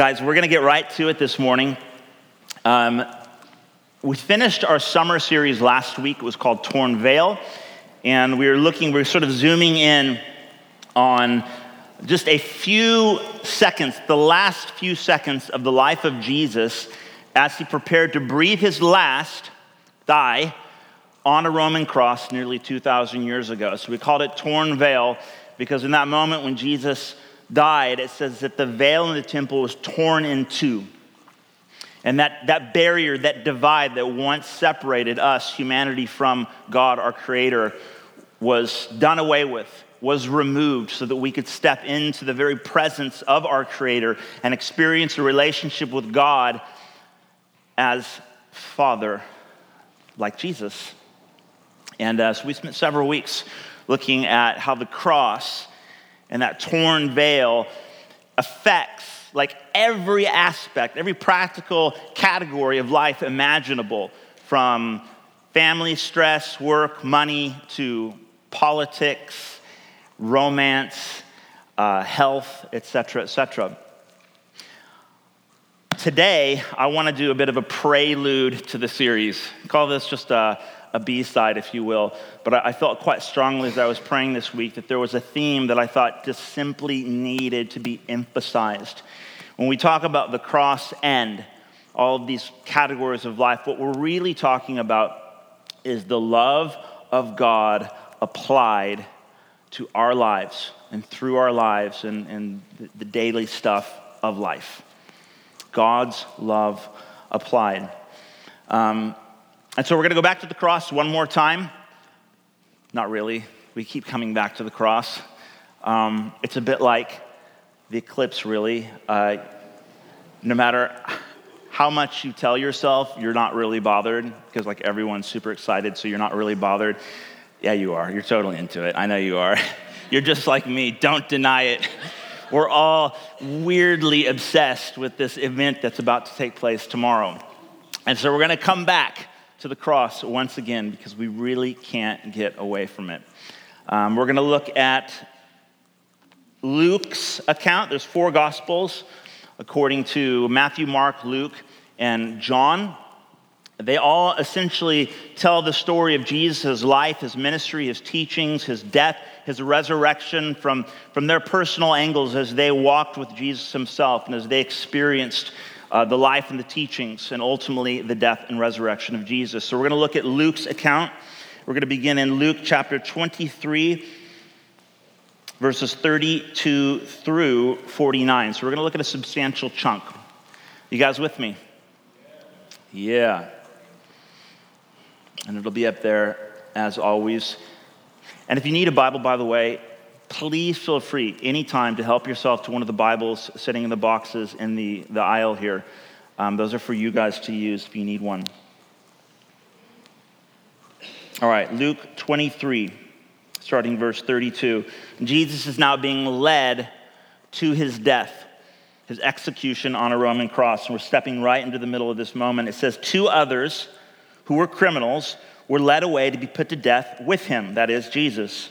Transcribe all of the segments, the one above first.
Guys, we're going to get right to it this morning. Um, we finished our summer series last week. It was called Torn Veil. And we were looking, we are sort of zooming in on just a few seconds, the last few seconds of the life of Jesus as he prepared to breathe his last, die, on a Roman cross nearly 2,000 years ago. So we called it Torn Veil because in that moment when Jesus died, it says that the veil in the temple was torn in two. And that, that barrier, that divide that once separated us, humanity, from God, our Creator, was done away with, was removed so that we could step into the very presence of our Creator and experience a relationship with God as Father, like Jesus. And uh, so we spent several weeks looking at how the cross and that torn veil affects like every aspect, every practical category of life imaginable, from family stress, work, money, to politics, romance, uh, health, etc., etc. Today, I want to do a bit of a prelude to the series. Call this just a, a B side, if you will. But I, I felt quite strongly as I was praying this week that there was a theme that I thought just simply needed to be emphasized. When we talk about the cross end, all of these categories of life, what we're really talking about is the love of God applied to our lives and through our lives and, and the daily stuff of life. God's love applied. Um, and so we're going to go back to the cross one more time. Not really. We keep coming back to the cross. Um, it's a bit like the eclipse, really. Uh, no matter how much you tell yourself you're not really bothered, because like everyone's super excited, so you're not really bothered. Yeah, you are. You're totally into it. I know you are. You're just like me. Don't deny it. We're all weirdly obsessed with this event that's about to take place tomorrow. And so we're going to come back to the cross once again because we really can't get away from it. Um, we're going to look at Luke's account. There's four gospels according to Matthew, Mark, Luke, and John. They all essentially tell the story of Jesus' life, his ministry, his teachings, his death, his resurrection from, from their personal angles as they walked with Jesus himself and as they experienced uh, the life and the teachings and ultimately the death and resurrection of Jesus. So we're going to look at Luke's account. We're going to begin in Luke chapter 23 verses 32 through 49. So we're going to look at a substantial chunk. You guys with me? Yeah. And it'll be up there as always. And if you need a Bible, by the way, please feel free anytime to help yourself to one of the Bibles sitting in the boxes in the, the aisle here. Um, those are for you guys to use if you need one. All right, Luke 23 starting verse 32. Jesus is now being led to his death, his execution on a Roman cross. And we're stepping right into the middle of this moment. It says, Two others who were criminals were led away to be put to death with him, that is, Jesus.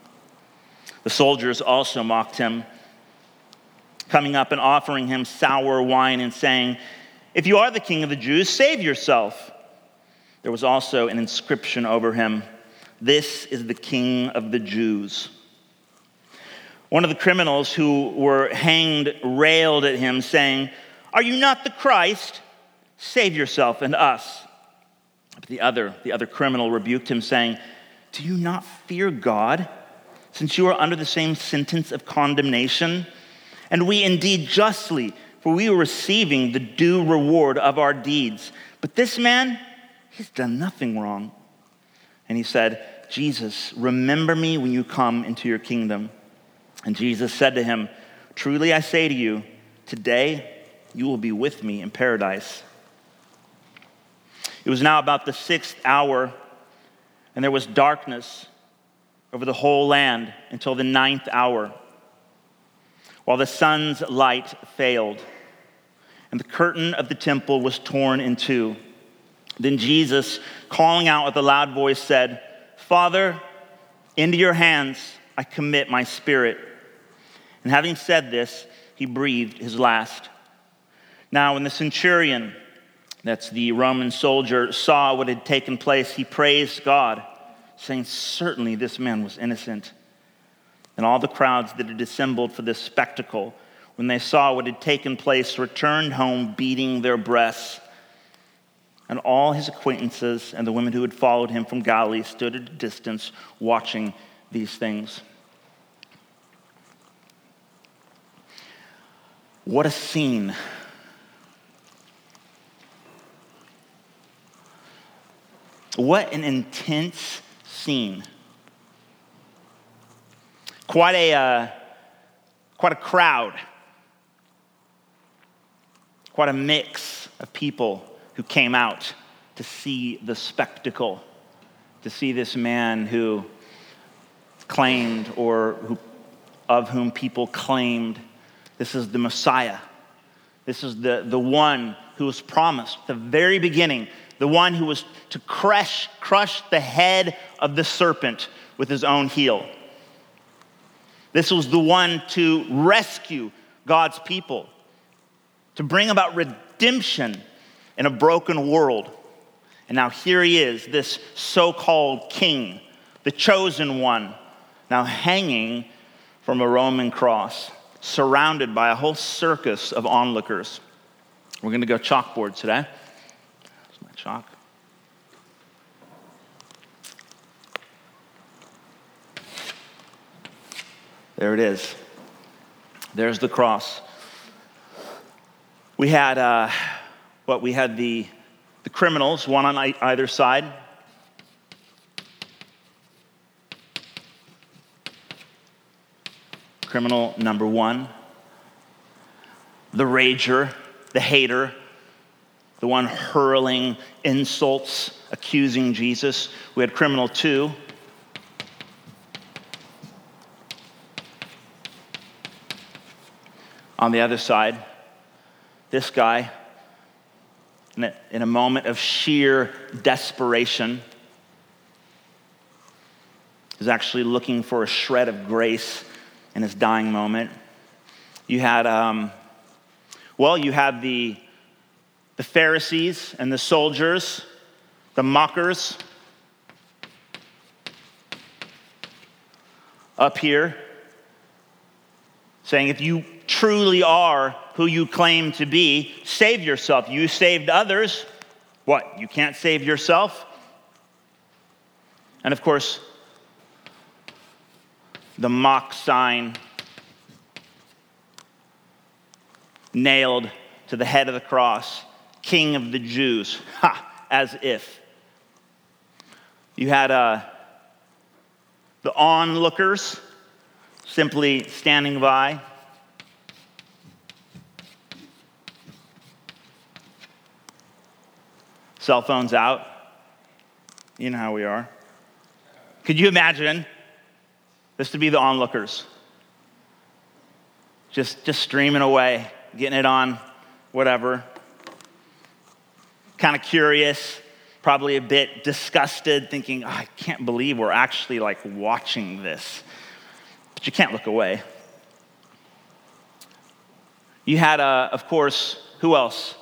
The soldiers also mocked him, coming up and offering him sour wine and saying, If you are the king of the Jews, save yourself. There was also an inscription over him this is the King of the Jews. One of the criminals who were hanged railed at him, saying, Are you not the Christ? Save yourself and us. But the other, the other criminal rebuked him, saying, Do you not fear God, since you are under the same sentence of condemnation? And we indeed justly, for we are receiving the due reward of our deeds. But this man, he's done nothing wrong. And he said, Jesus, remember me when you come into your kingdom. And Jesus said to him, Truly I say to you, today you will be with me in paradise. It was now about the sixth hour, and there was darkness over the whole land until the ninth hour, while the sun's light failed, and the curtain of the temple was torn in two. Then Jesus, calling out with a loud voice, said, Father, into your hands I commit my spirit. And having said this, he breathed his last. Now, when the centurion, that's the Roman soldier, saw what had taken place, he praised God, saying, Certainly this man was innocent. And all the crowds that had assembled for this spectacle, when they saw what had taken place, returned home beating their breasts. And all his acquaintances and the women who had followed him from Galilee stood at a distance watching these things. What a scene What an intense scene. Quite a, uh, quite a crowd, quite a mix of people who came out to see the spectacle, to see this man who claimed or who, of whom people claimed this is the Messiah. This is the, the one who was promised at the very beginning the one who was to crush, crush the head of the serpent with his own heel. This was the one to rescue God's people, to bring about redemption in a broken world. And now here he is, this so called king, the chosen one, now hanging from a Roman cross, surrounded by a whole circus of onlookers. We're going to go chalkboard today chalk. There it is. There's the cross. We had uh, what we had the the criminals, one on either side. Criminal number one, the rager, the hater, the one hurling insults, accusing Jesus. We had criminal two. On the other side, this guy, in a, moment of sheer desperation, is actually looking for a shred of grace in his dying moment. You had, um, well, you had the the Pharisees and the soldiers, the mockers, up here, saying, if you truly are who you claim to be, save yourself. You saved others. What? You can't save yourself? And of course, the mock sign nailed to the head of the cross king of the Jews. Ha, as if. You had uh, the onlookers simply standing by. Cell phones out. You know how we are. Could you imagine this to be the onlookers? Just, just streaming away, getting it on, whatever kind of curious, probably a bit disgusted, thinking, oh, I can't believe we're actually like watching this. But you can't look away. You had, uh, of course, who else?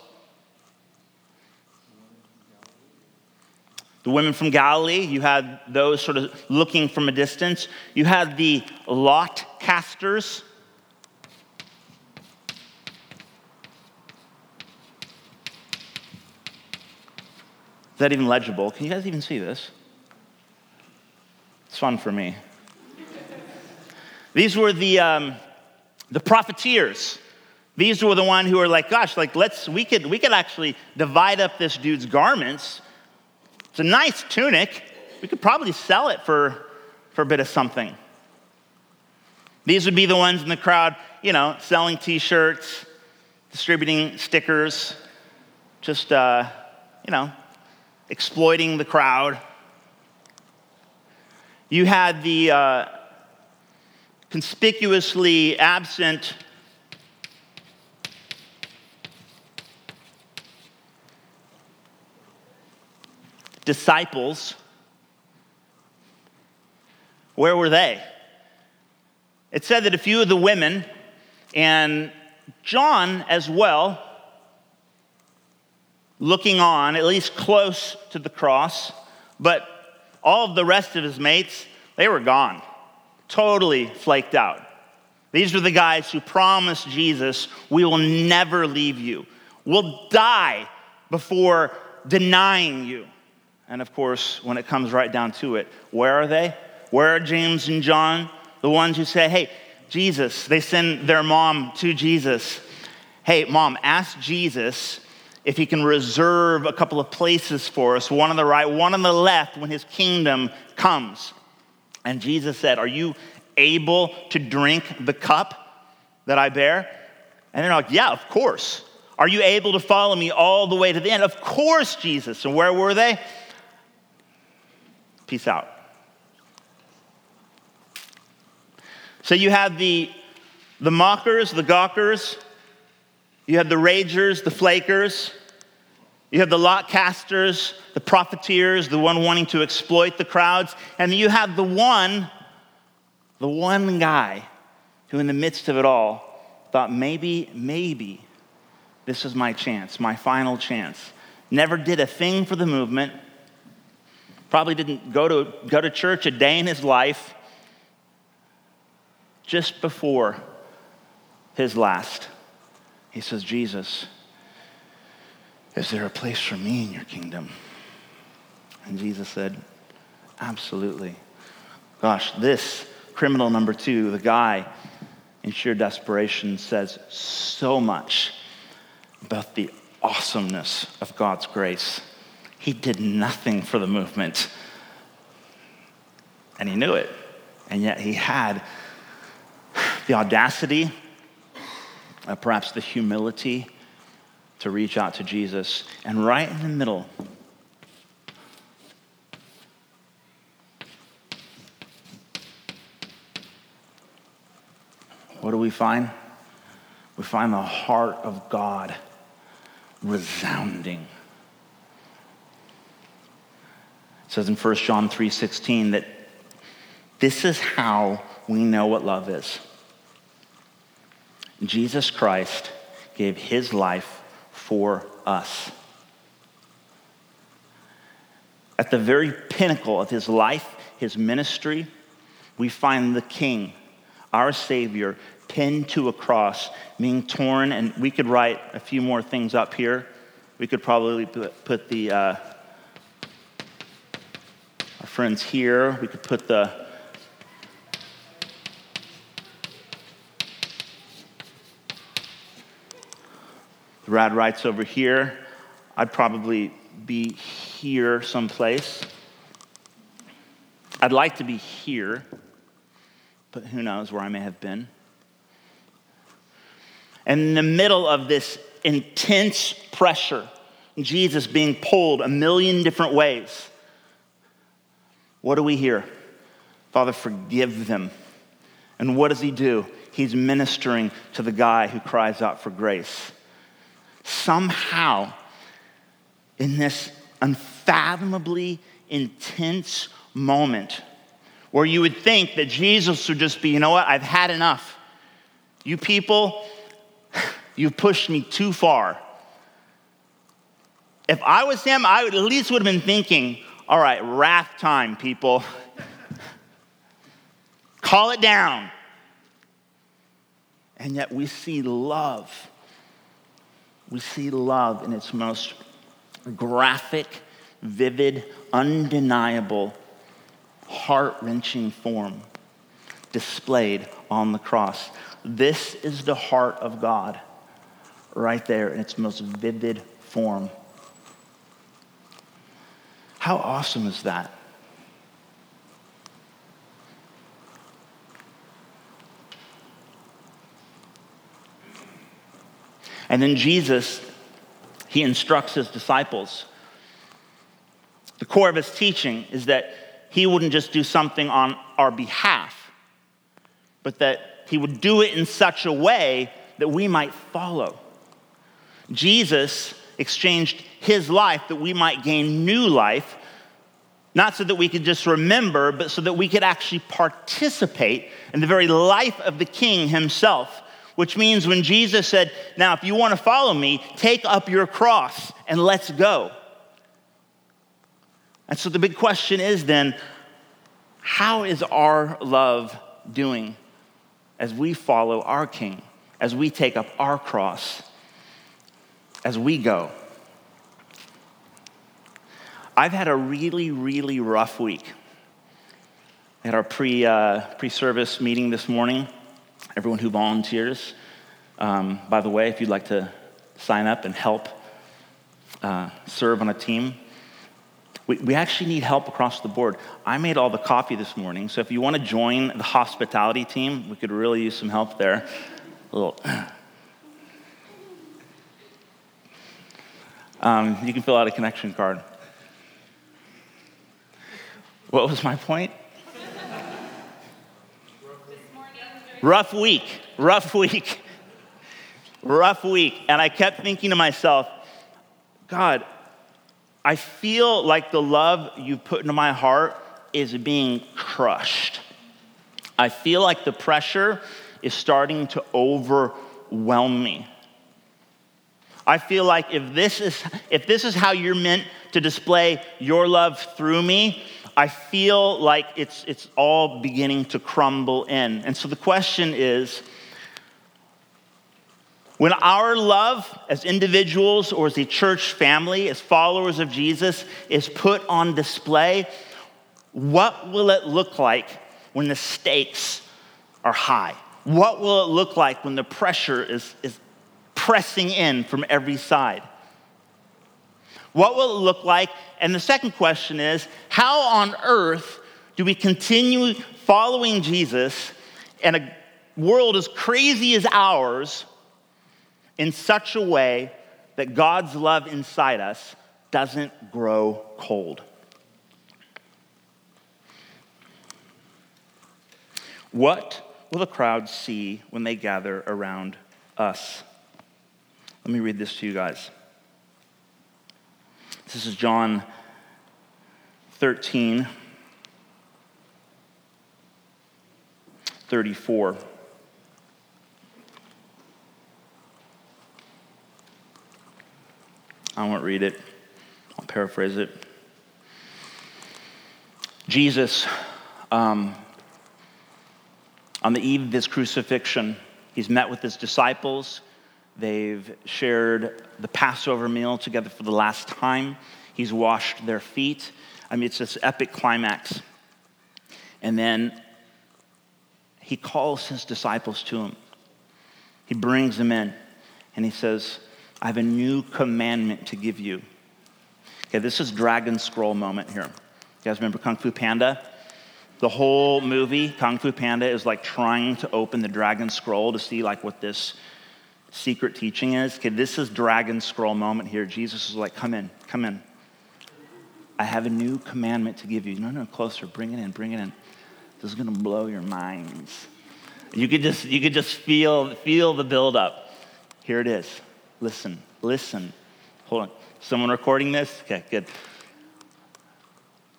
The women from Galilee, you had those sort of looking from a distance. You had the lot casters, Is that even legible? Can you guys even see this? It's fun for me. These were the, um, the profiteers. These were the one who were like, gosh, like let's we could we could actually divide up this dude's garments. It's a nice tunic. We could probably sell it for, for a bit of something. These would be the ones in the crowd, you know, selling t-shirts, distributing stickers, just, uh, you know, exploiting the crowd. You had the uh, conspicuously absent disciples. Where were they? It said that a few of the women, and John as well, looking on, at least close to the cross, but all of the rest of his mates, they were gone, totally flaked out. These were the guys who promised Jesus, We will never leave you. We'll die before denying you. And of course, when it comes right down to it, where are they? Where are James and John? The ones who say, Hey, Jesus, they send their mom to Jesus. Hey, mom, ask Jesus if he can reserve a couple of places for us, one on the right, one on the left, when his kingdom comes. And Jesus said, Are you able to drink the cup that I bear? And they're like, Yeah, of course. Are you able to follow me all the way to the end? Of course, Jesus. And where were they? Peace out. So you have the, the mockers, the gawkers, you have the ragers, the flakers, you have the lot casters, the profiteers, the one wanting to exploit the crowds, and you have the one, the one guy who, in the midst of it all, thought maybe, maybe this is my chance, my final chance. Never did a thing for the movement, probably didn't go to, go to church a day in his life just before his last, he says, Jesus, is there a place for me in your kingdom? And Jesus said, Absolutely. Gosh, this criminal number two, the guy in sheer desperation, says so much about the awesomeness of God's grace. He did nothing for the movement, and he knew it. And yet he had the audacity, uh, perhaps the humility to reach out to Jesus. And right in the middle, what do we find? We find the heart of God resounding. It says in 1 John 3:16 that this is how we know what love is. Jesus Christ gave his life for us. At the very pinnacle of his life, his ministry, we find the King, our Savior, pinned to a cross, being torn, and we could write a few more things up here. We could probably put, the uh, our friends here. We could put the Rad writes over here. I'd probably be here someplace. I'd like to be here, but who knows where I may have been. And in the middle of this intense pressure, Jesus being pulled a million different ways, what do we hear? Father, forgive them. And what does he do? He's ministering to the guy who cries out for grace somehow, in this unfathomably intense moment, where you would think that Jesus would just be, you know what, I've had enough. You people, you've pushed me too far. If I was him, I at least would have been thinking, all right, wrath time, people. Call it down. And yet we see love we see love in its most graphic, vivid, undeniable, heart wrenching form displayed on the cross. This is the heart of God right there in its most vivid form. How awesome is that? And then Jesus, he instructs his disciples. The core of his teaching is that he wouldn't just do something on our behalf, but that he would do it in such a way that we might follow. Jesus exchanged his life that we might gain new life, not so that we could just remember, but so that we could actually participate in the very life of the king himself. Which means when Jesus said, Now, if you want to follow me, take up your cross and let's go. And so the big question is then, how is our love doing as we follow our King, as we take up our cross, as we go? I've had a really, really rough week. At our pre, uh, pre-service meeting this morning, everyone who volunteers, um, by the way, if you'd like to sign up and help uh, serve on a team, we, we actually need help across the board. I made all the coffee this morning, so if you want to join the hospitality team, we could really use some help there. A little. Um, you can fill out a connection card. What was my point? Rough week, rough week, rough week. And I kept thinking to myself, God, I feel like the love you put into my heart is being crushed. I feel like the pressure is starting to overwhelm me. I feel like if this is if this is how you're meant to display your love through me, I feel like it's it's all beginning to crumble in. And so the question is when our love as individuals or as a church family, as followers of Jesus, is put on display, what will it look like when the stakes are high? What will it look like when the pressure is, is pressing in from every side? What will it look like? And the second question is how on earth do we continue following Jesus in a world as crazy as ours? in such a way that God's love inside us doesn't grow cold. What will the crowd see when they gather around us? Let me read this to you guys. This is John 13, 34. I won't read it, I'll paraphrase it. Jesus, um, on the eve of his crucifixion, he's met with his disciples. They've shared the Passover meal together for the last time. He's washed their feet. I mean, it's this epic climax. And then he calls his disciples to him. He brings them in and he says, I have a new commandment to give you. Okay, this is dragon scroll moment here. You guys remember Kung Fu Panda? The whole movie, Kung Fu Panda, is like trying to open the dragon scroll to see like what this secret teaching is. Okay, this is dragon scroll moment here. Jesus is like, come in, come in. I have a new commandment to give you. No, no, closer. Bring it in, bring it in. This is gonna blow your minds. You could just, you could just feel, feel the buildup. Here it is. Listen, listen. Hold on. Someone recording this? Okay, good.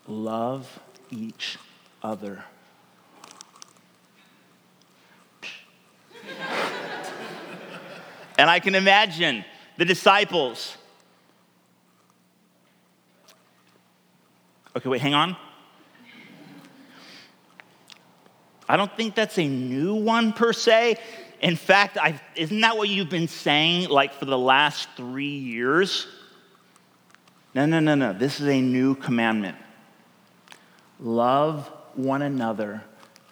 Love each other. And I can imagine the disciples. Okay, wait, hang on. I don't think that's a new one per se. In fact, I, isn't that what you've been saying like for the last three years? No, no, no, no. This is a new commandment. Love one another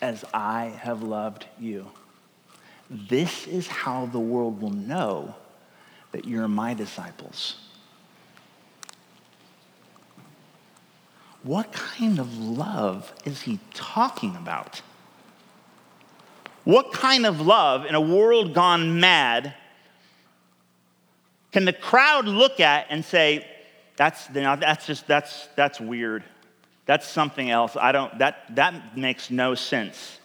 as I have loved you. This is how the world will know that you're my disciples. What kind of love is he talking about? What kind of love in a world gone mad can the crowd look at and say, that's, that's just, that's, that's weird. That's something else. I don't, that, that makes no sense.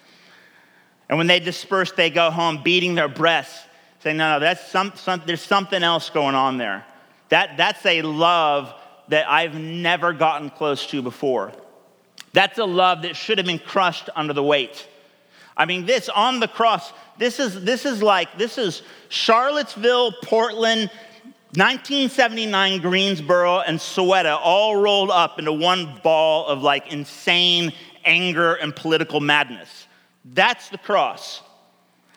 And when they disperse, they go home beating their breasts, saying, no, no, that's some, some, there's something else going on there. That, that's a love that I've never gotten close to before. That's a love that should have been crushed under the weight. I mean, this on the cross, this is, this is like, this is Charlottesville, Portland, 1979 Greensboro, and Soweto all rolled up into one ball of like insane anger and political madness. That's the cross.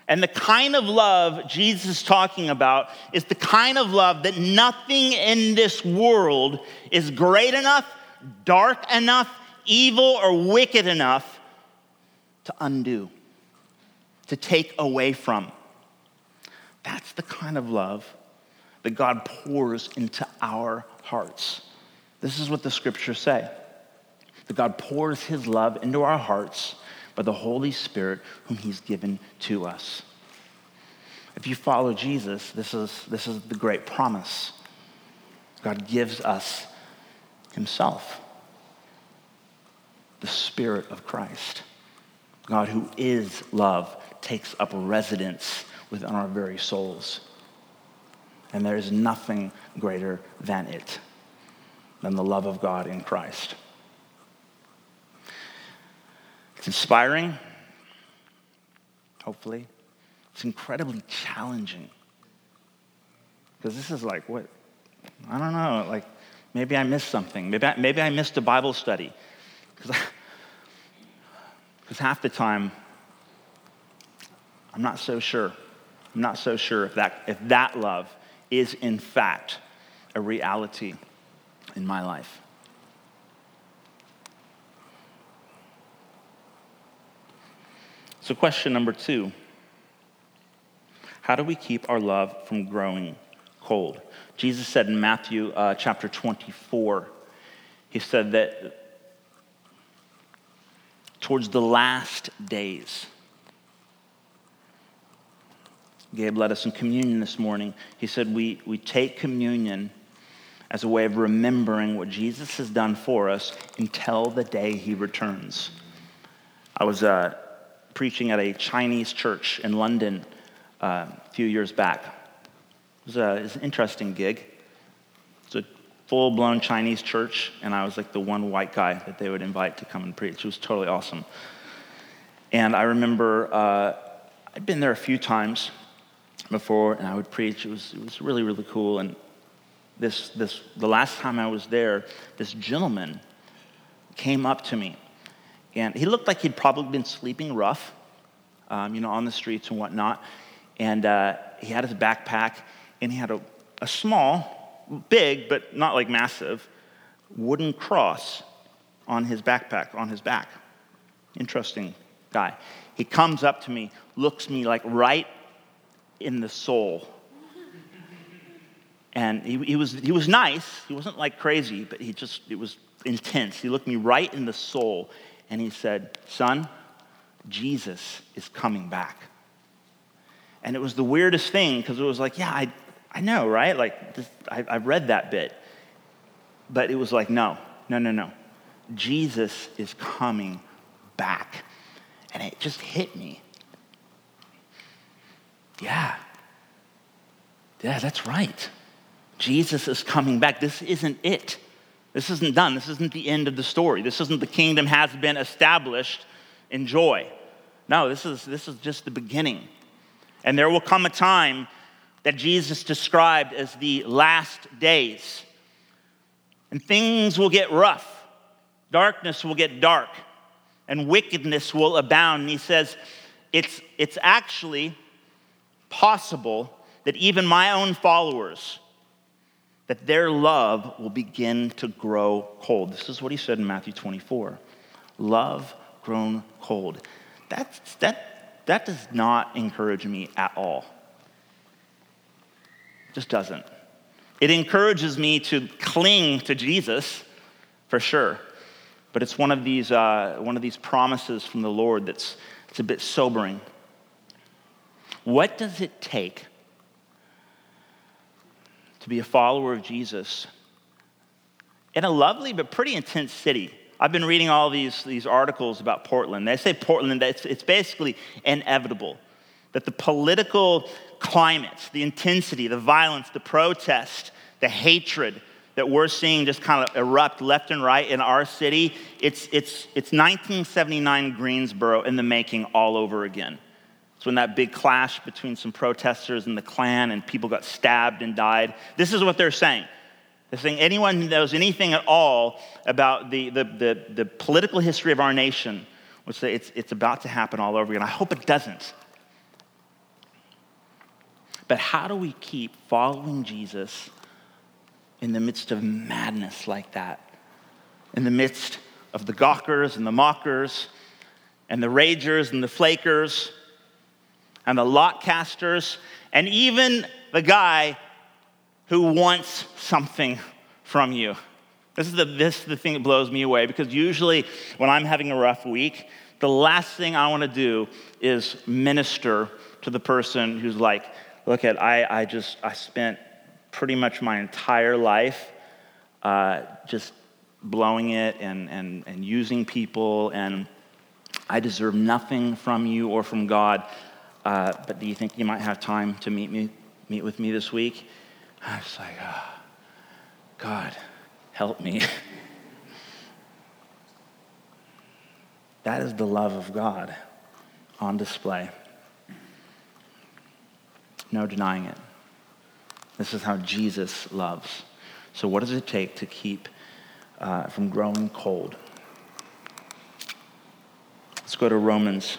And the kind of love Jesus is talking about is the kind of love that nothing in this world is great enough, dark enough, evil, or wicked enough to undo to take away from. That's the kind of love that God pours into our hearts. This is what the scriptures say that God pours his love into our hearts by the Holy Spirit, whom he's given to us. If you follow Jesus, this is, this is the great promise. God gives us himself, the Spirit of Christ. God, who is love, takes up residence within our very souls. And there is nothing greater than it, than the love of God in Christ. It's inspiring, hopefully. It's incredibly challenging. Because this is like, what? I don't know. Like, maybe I missed something. Maybe I, maybe I missed a Bible study. Because half the time, I'm not so sure. I'm not so sure if that, if that love is in fact a reality in my life. So, question number two How do we keep our love from growing cold? Jesus said in Matthew uh, chapter 24, he said that towards the last days, Gabe led us in communion this morning. He said, we, we take communion as a way of remembering what Jesus has done for us until the day he returns. I was uh, preaching at a Chinese church in London uh, a few years back. It was, a, it was an interesting gig. It's a full blown Chinese church, and I was like the one white guy that they would invite to come and preach. It was totally awesome. And I remember uh, I'd been there a few times, before, and I would preach. It was, it was really, really cool. And this, this, the last time I was there, this gentleman came up to me, and he looked like he'd probably been sleeping rough, um, you know, on the streets and whatnot. And uh, he had his backpack, and he had a, a small, big, but not like massive, wooden cross on his backpack, on his back. Interesting guy. He comes up to me, looks me like right in the soul. And he, he, was, he was nice. He wasn't like crazy, but he just, it was intense. He looked me right in the soul and he said, Son, Jesus is coming back. And it was the weirdest thing because it was like, yeah, I, I know, right? Like, this, I, I read that bit. But it was like, no, no, no, no. Jesus is coming back. And it just hit me. Yeah. Yeah, that's right. Jesus is coming back. This isn't it. This isn't done. This isn't the end of the story. This isn't the kingdom has been established. Enjoy. No, this is, this is just the beginning. And there will come a time that Jesus described as the last days. And things will get rough. Darkness will get dark. And wickedness will abound. And he says, it's, it's actually possible that even my own followers that their love will begin to grow cold. This is what he said in Matthew 24. Love grown cold. That's, that, that does not encourage me at all. Just doesn't. It encourages me to cling to Jesus, for sure. But it's one of these, uh, one of these promises from the Lord that's it's a bit sobering. What does it take to be a follower of Jesus in a lovely but pretty intense city. I've been reading all these, these articles about Portland. They say Portland, it's, it's basically inevitable that the political climate, the intensity, the violence, the protest, the hatred that we're seeing just kind of erupt left and right in our city, it's, it's, it's 1979 Greensboro in the making all over again. When that big clash between some protesters and the Klan and people got stabbed and died. This is what they're saying. They're saying anyone who knows anything at all about the, the, the, the political history of our nation would say it's, it's about to happen all over again. I hope it doesn't. But how do we keep following Jesus in the midst of madness like that? In the midst of the gawkers and the mockers and the ragers and the flakers and the lot casters and even the guy who wants something from you. This is, the, this is the thing that blows me away because usually when I'm having a rough week, the last thing I want to do is minister to the person who's like, look at, I, I just, I spent pretty much my entire life uh, just blowing it and, and, and using people, and I deserve nothing from you or from God. Uh, but do you think you might have time to meet me, meet with me this week? I was like, oh, God, help me. that is the love of God on display. No denying it. This is how Jesus loves. So, what does it take to keep uh, from growing cold? Let's go to Romans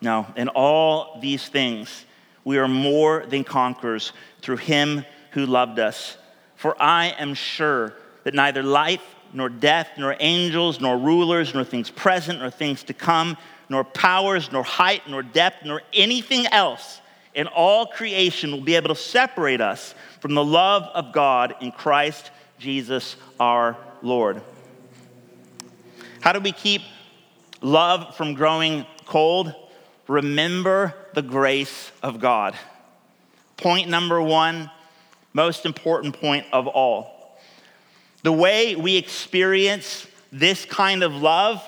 No. In all these things, we are more than conquerors through him who loved us. For I am sure that neither life nor death, nor angels, nor rulers, nor things present, nor things to come, nor powers, nor height, nor depth, nor anything else in all creation will be able to separate us from the love of God in Christ Jesus our Lord. How do we keep love from growing cold? Remember the grace of God. Point number one, most important point of all. The way we experience this kind of love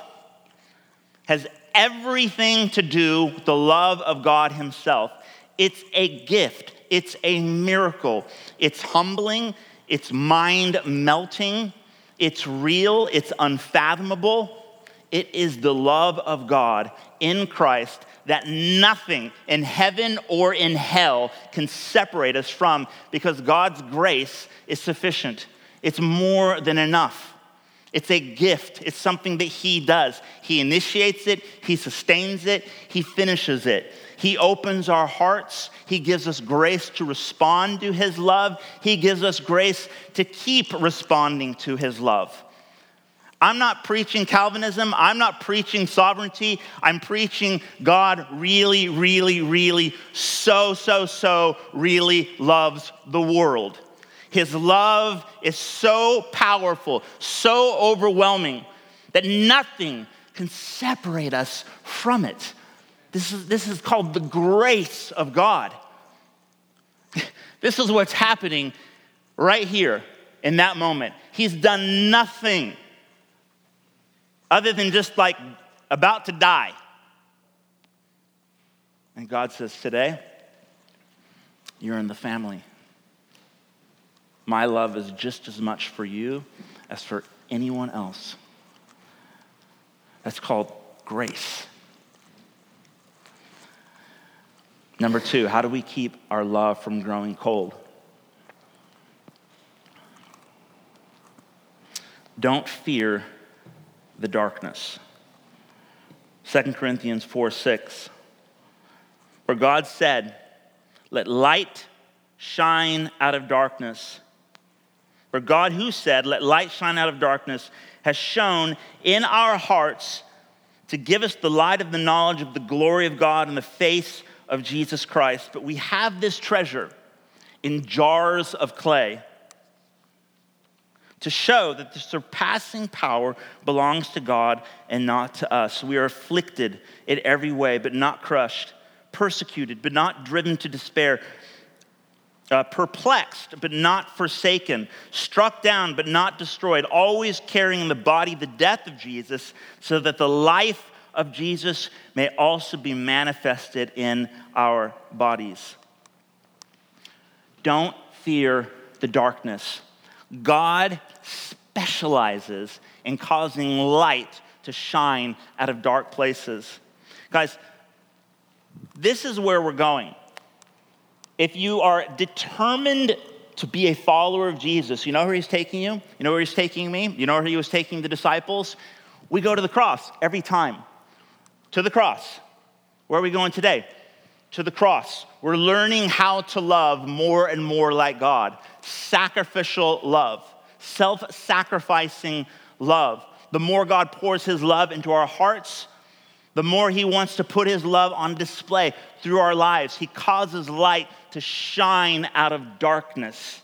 has everything to do with the love of God Himself. It's a gift, it's a miracle. It's humbling, it's mind melting, it's real, it's unfathomable. It is the love of God in Christ that nothing in heaven or in hell can separate us from because God's grace is sufficient. It's more than enough. It's a gift. It's something that He does. He initiates it, He sustains it, He finishes it. He opens our hearts. He gives us grace to respond to His love. He gives us grace to keep responding to His love. I'm not preaching Calvinism. I'm not preaching sovereignty. I'm preaching God really, really, really, so, so, so really loves the world. His love is so powerful, so overwhelming that nothing can separate us from it. This is, this is called the grace of God. this is what's happening right here in that moment. He's done nothing other than just like about to die. And God says, Today, you're in the family. My love is just as much for you as for anyone else. That's called grace. Number two, how do we keep our love from growing cold? Don't fear the darkness. 2 Corinthians 4 6. For God said, Let light shine out of darkness. For God, who said, Let light shine out of darkness, has shone in our hearts to give us the light of the knowledge of the glory of God in the face of Jesus Christ. But we have this treasure in jars of clay to show that the surpassing power belongs to God and not to us. We are afflicted in every way, but not crushed, persecuted, but not driven to despair, uh, perplexed, but not forsaken, struck down, but not destroyed, always carrying in the body the death of Jesus, so that the life of Jesus may also be manifested in our bodies. Don't fear the darkness. God specializes in causing light to shine out of dark places. Guys, this is where we're going. If you are determined to be a follower of Jesus, you know where he's taking you? You know where he's taking me? You know where he was taking the disciples? We go to the cross every time. To the cross. Where are we going today? To the cross. We're learning how to love more and more like God. Sacrificial love, self sacrificing love. The more God pours his love into our hearts, the more he wants to put his love on display through our lives. He causes light to shine out of darkness.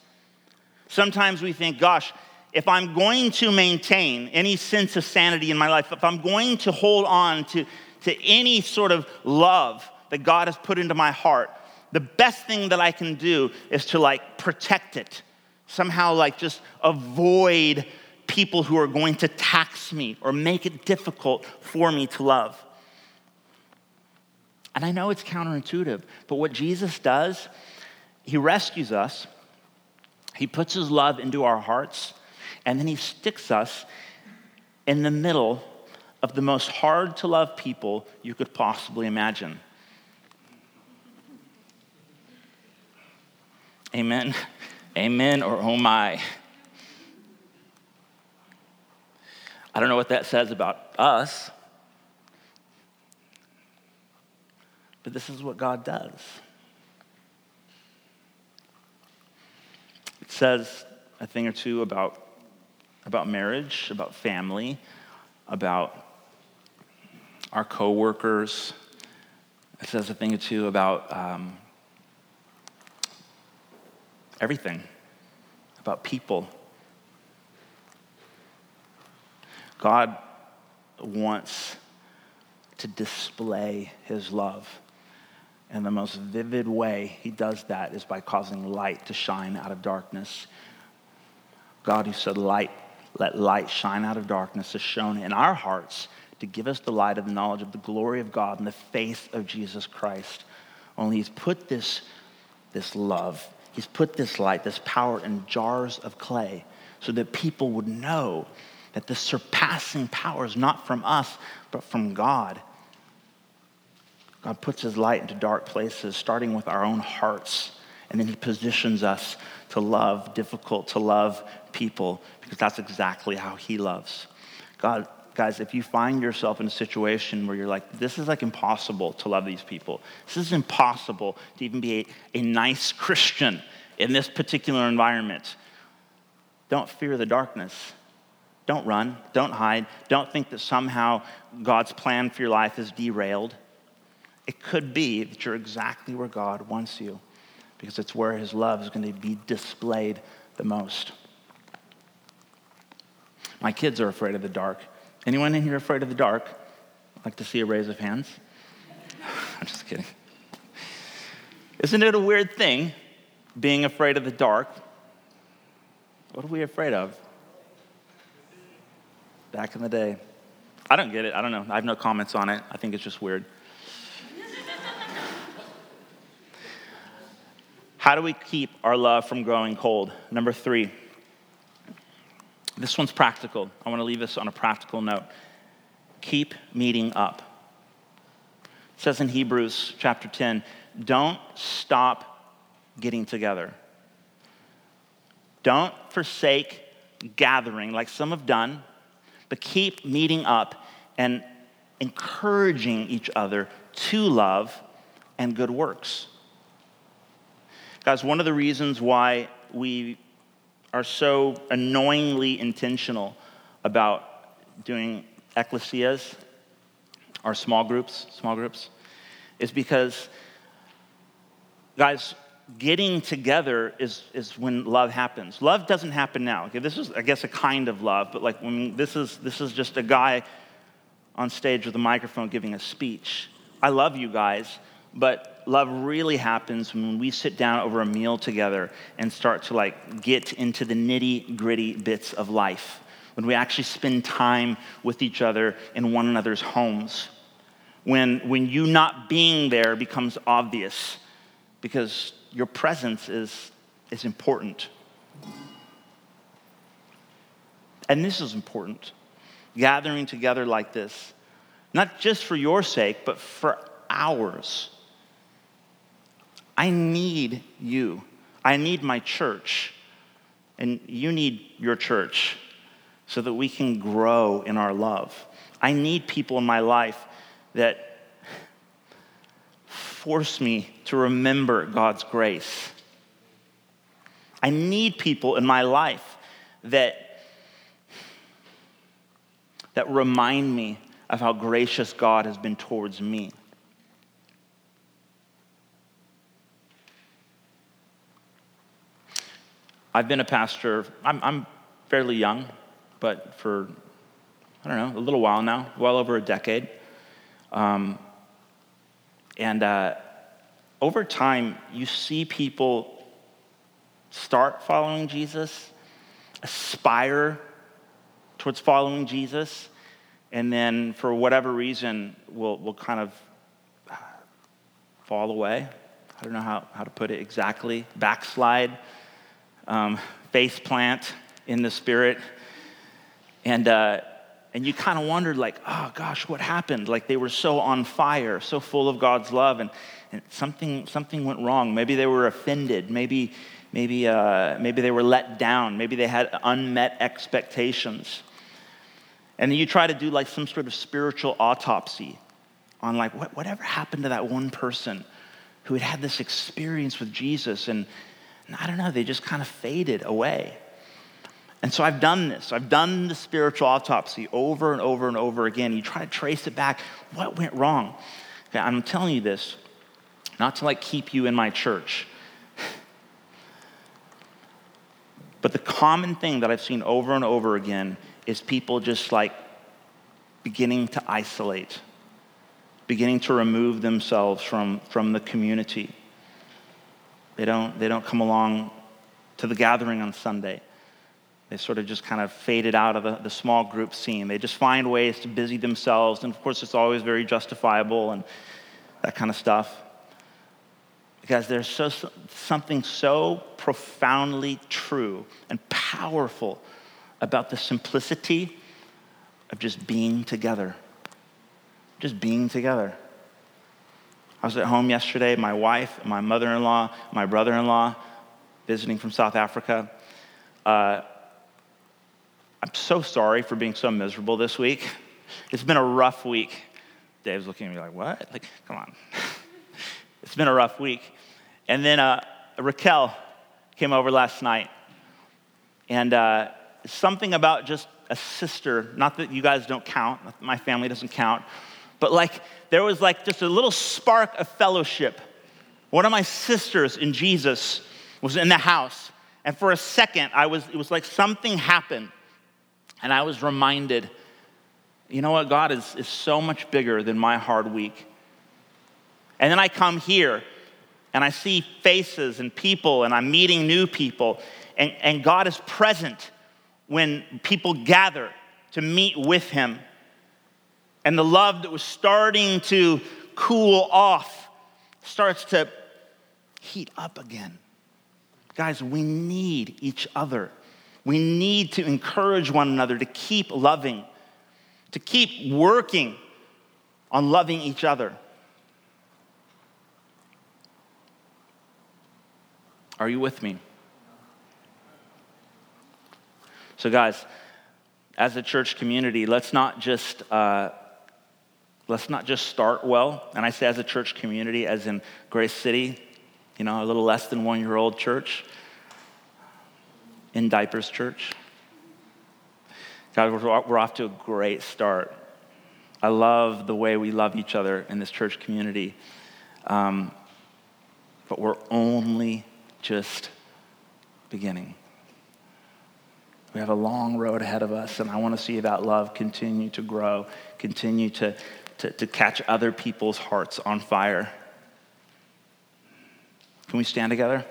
Sometimes we think, gosh, if I'm going to maintain any sense of sanity in my life, if I'm going to hold on to, to any sort of love that God has put into my heart, the best thing that I can do is to like protect it. Somehow, like just avoid people who are going to tax me or make it difficult for me to love. And I know it's counterintuitive, but what Jesus does, he rescues us, he puts his love into our hearts, and then he sticks us in the middle of the most hard to love people you could possibly imagine. Amen. Amen or oh my. I don't know what that says about us, but this is what God does. It says a thing or two about, about marriage, about family, about our coworkers. It says a thing or two about um, everything about people. God wants to display his love. And the most vivid way he does that is by causing light to shine out of darkness. God, who said, Light, let light shine out of darkness, has shown in our hearts to give us the light of the knowledge of the glory of God in the face of Jesus Christ. Only he's put this, this love He's put this light, this power in jars of clay so that people would know that the surpassing power is not from us, but from God. God puts his light into dark places, starting with our own hearts. And then he positions us to love difficult to love people because that's exactly how he loves. God guys, if you find yourself in a situation where you're like, this is like impossible to love these people, this is impossible to even be a, a nice Christian in this particular environment, don't fear the darkness. Don't run. Don't hide. Don't think that somehow God's plan for your life is derailed. It could be that you're exactly where God wants you because it's where his love is going to be displayed the most. My kids are afraid of the dark. Anyone in here afraid of the dark? I'd like to see a raise of hands. I'm just kidding. Isn't it a weird thing being afraid of the dark? What are we afraid of? Back in the day. I don't get it. I don't know. I have no comments on it. I think it's just weird. How do we keep our love from growing cold? Number three, this one's practical. I want to leave this on a practical note. Keep meeting up. It says in Hebrews chapter 10 don't stop getting together. Don't forsake gathering like some have done, but keep meeting up and encouraging each other to love and good works. Guys, one of the reasons why we are so annoyingly intentional about doing ecclesias, our small groups, small groups, is because, guys, getting together is, is when love happens. Love doesn't happen now. Okay, this is, I guess, a kind of love, but like when this is this is just a guy on stage with a microphone giving a speech. I love you guys, but love really happens when we sit down over a meal together and start to like get into the nitty gritty bits of life. When we actually spend time with each other in one another's homes. When, when you not being there becomes obvious because your presence is, is important. And this is important. Gathering together like this, not just for your sake, but for ours. I need you. I need my church. And you need your church so that we can grow in our love. I need people in my life that force me to remember God's grace. I need people in my life that, that remind me of how gracious God has been towards me. I've been a pastor, I'm, I'm fairly young, but for, I don't know, a little while now, well over a decade. Um, and uh, over time, you see people start following Jesus, aspire towards following Jesus, and then for whatever reason, will will kind of uh, fall away. I don't know how, how to put it exactly. Backslide, um, face plant in the spirit. And, uh, and you kind of wondered like oh gosh what happened? Like they were so on fire so full of god's love and, and something something went wrong. Maybe they were offended. Maybe maybe uh, maybe they were let down. Maybe they had unmet expectations. And then you try to do like some sort of spiritual autopsy on like what, whatever happened to that one person who had had this experience with jesus and, and i don't know they just kind of faded away and so I've done this. I've done the spiritual autopsy over and over and over again. You try to trace it back. What went wrong? Okay, I'm telling you this not to like keep you in my church. But the common thing that I've seen over and over again is people just like beginning to isolate, beginning to remove themselves from, from the community. They don't, they don't come along to the gathering on Sunday. They sort of just kind of faded out of the, the small group scene. They just find ways to busy themselves. And of course, it's always very justifiable and that kind of stuff. Because there's so, something so profoundly true and powerful about the simplicity of just being together. Just being together. I was at home yesterday, my wife, my mother in law, my brother in law, visiting from South Africa. Uh, I'm so sorry for being so miserable this week. It's been a rough week. Dave's looking at me like, what? Like, come on. it's been a rough week. And then uh, Raquel came over last night. And uh, something about just a sister, not that you guys don't count, my family doesn't count, but like there was like just a little spark of fellowship. One of my sisters in Jesus was in the house. And for a second, I was, it was like something happened. And I was reminded, you know what? God is, is so much bigger than my hard week. And then I come here and I see faces and people and I'm meeting new people. And, and God is present when people gather to meet with Him. And the love that was starting to cool off starts to heat up again. Guys, we need each other. We need to encourage one another to keep loving, to keep working on loving each other. Are you with me? So, guys, as a church community, let's not just uh, let's not just start well. And I say as a church community, as in Grace City, you know, a little less than one year old church, in diapers church. God, we're off to a great start. I love the way we love each other in this church community. Um, but we're only just beginning. We have a long road ahead of us, and I want to see that love continue to grow, continue to, to, to catch other people's hearts on fire. Can we stand together?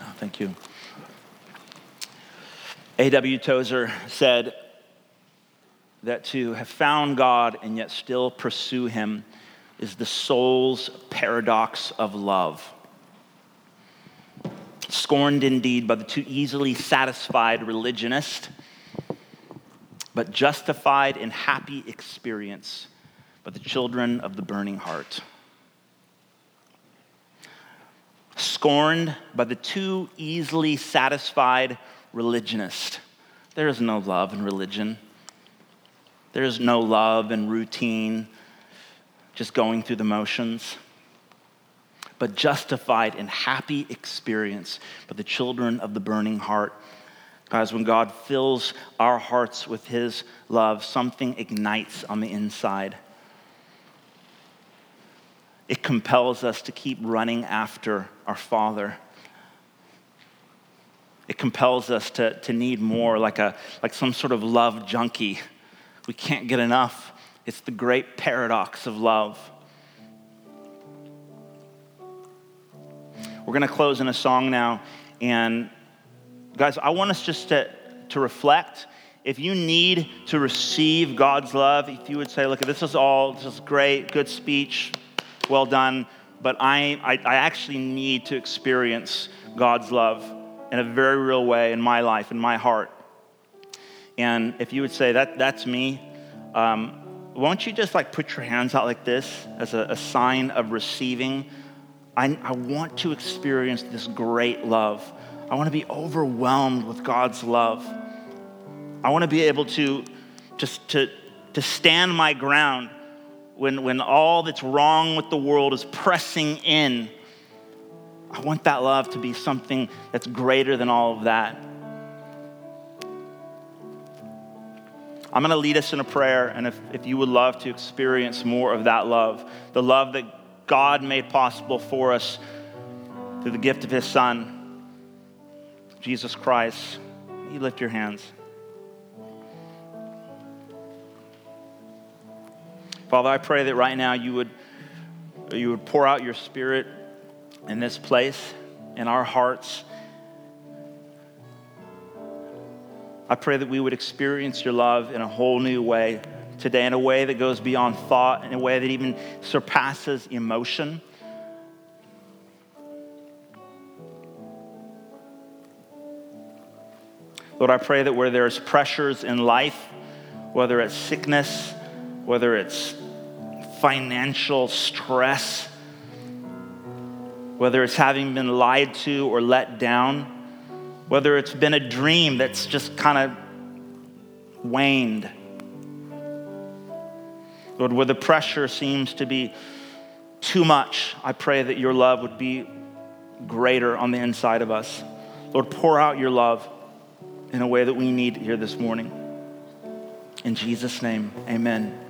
Ah, thank you. A.W. Tozer said that to have found God and yet still pursue Him is the soul's paradox of love. Scorned indeed by the too easily satisfied religionist, but justified in happy experience by the children of the burning heart. scorned by the too easily satisfied religionist. There is no love in religion. There is no love in routine, just going through the motions. But justified in happy experience by the children of the burning heart. Guys, when God fills our hearts with His love, something ignites on the inside it compels us to keep running after our Father. It compels us to, to need more, like, a, like some sort of love junkie. We can't get enough. It's the great paradox of love. We're going to close in a song now. And guys, I want us just to, to reflect. If you need to receive God's love, if you would say, look, this is all, this is great, good speech, well done, but I, I, I actually need to experience God's love in a very real way in my life, in my heart. And if you would say, that, that's me, um, won't you just like put your hands out like this as a, a sign of receiving? I, I want to experience this great love. I want to be overwhelmed with God's love. I want to be able to just to, to stand my ground when, when all that's wrong with the world is pressing in, I want that love to be something that's greater than all of that. I'm going to lead us in a prayer, and if, if you would love to experience more of that love, the love that God made possible for us through the gift of His Son, Jesus Christ, you lift your hands. Father, I pray that right now you would, you would pour out your spirit in this place, in our hearts. I pray that we would experience your love in a whole new way today, in a way that goes beyond thought, in a way that even surpasses emotion. Lord, I pray that where there's pressures in life, whether it's sickness, whether it's financial stress, whether it's having been lied to or let down, whether it's been a dream that's just kind of waned. Lord, where the pressure seems to be too much, I pray that your love would be greater on the inside of us. Lord, pour out your love in a way that we need here this morning. In Jesus' name, amen.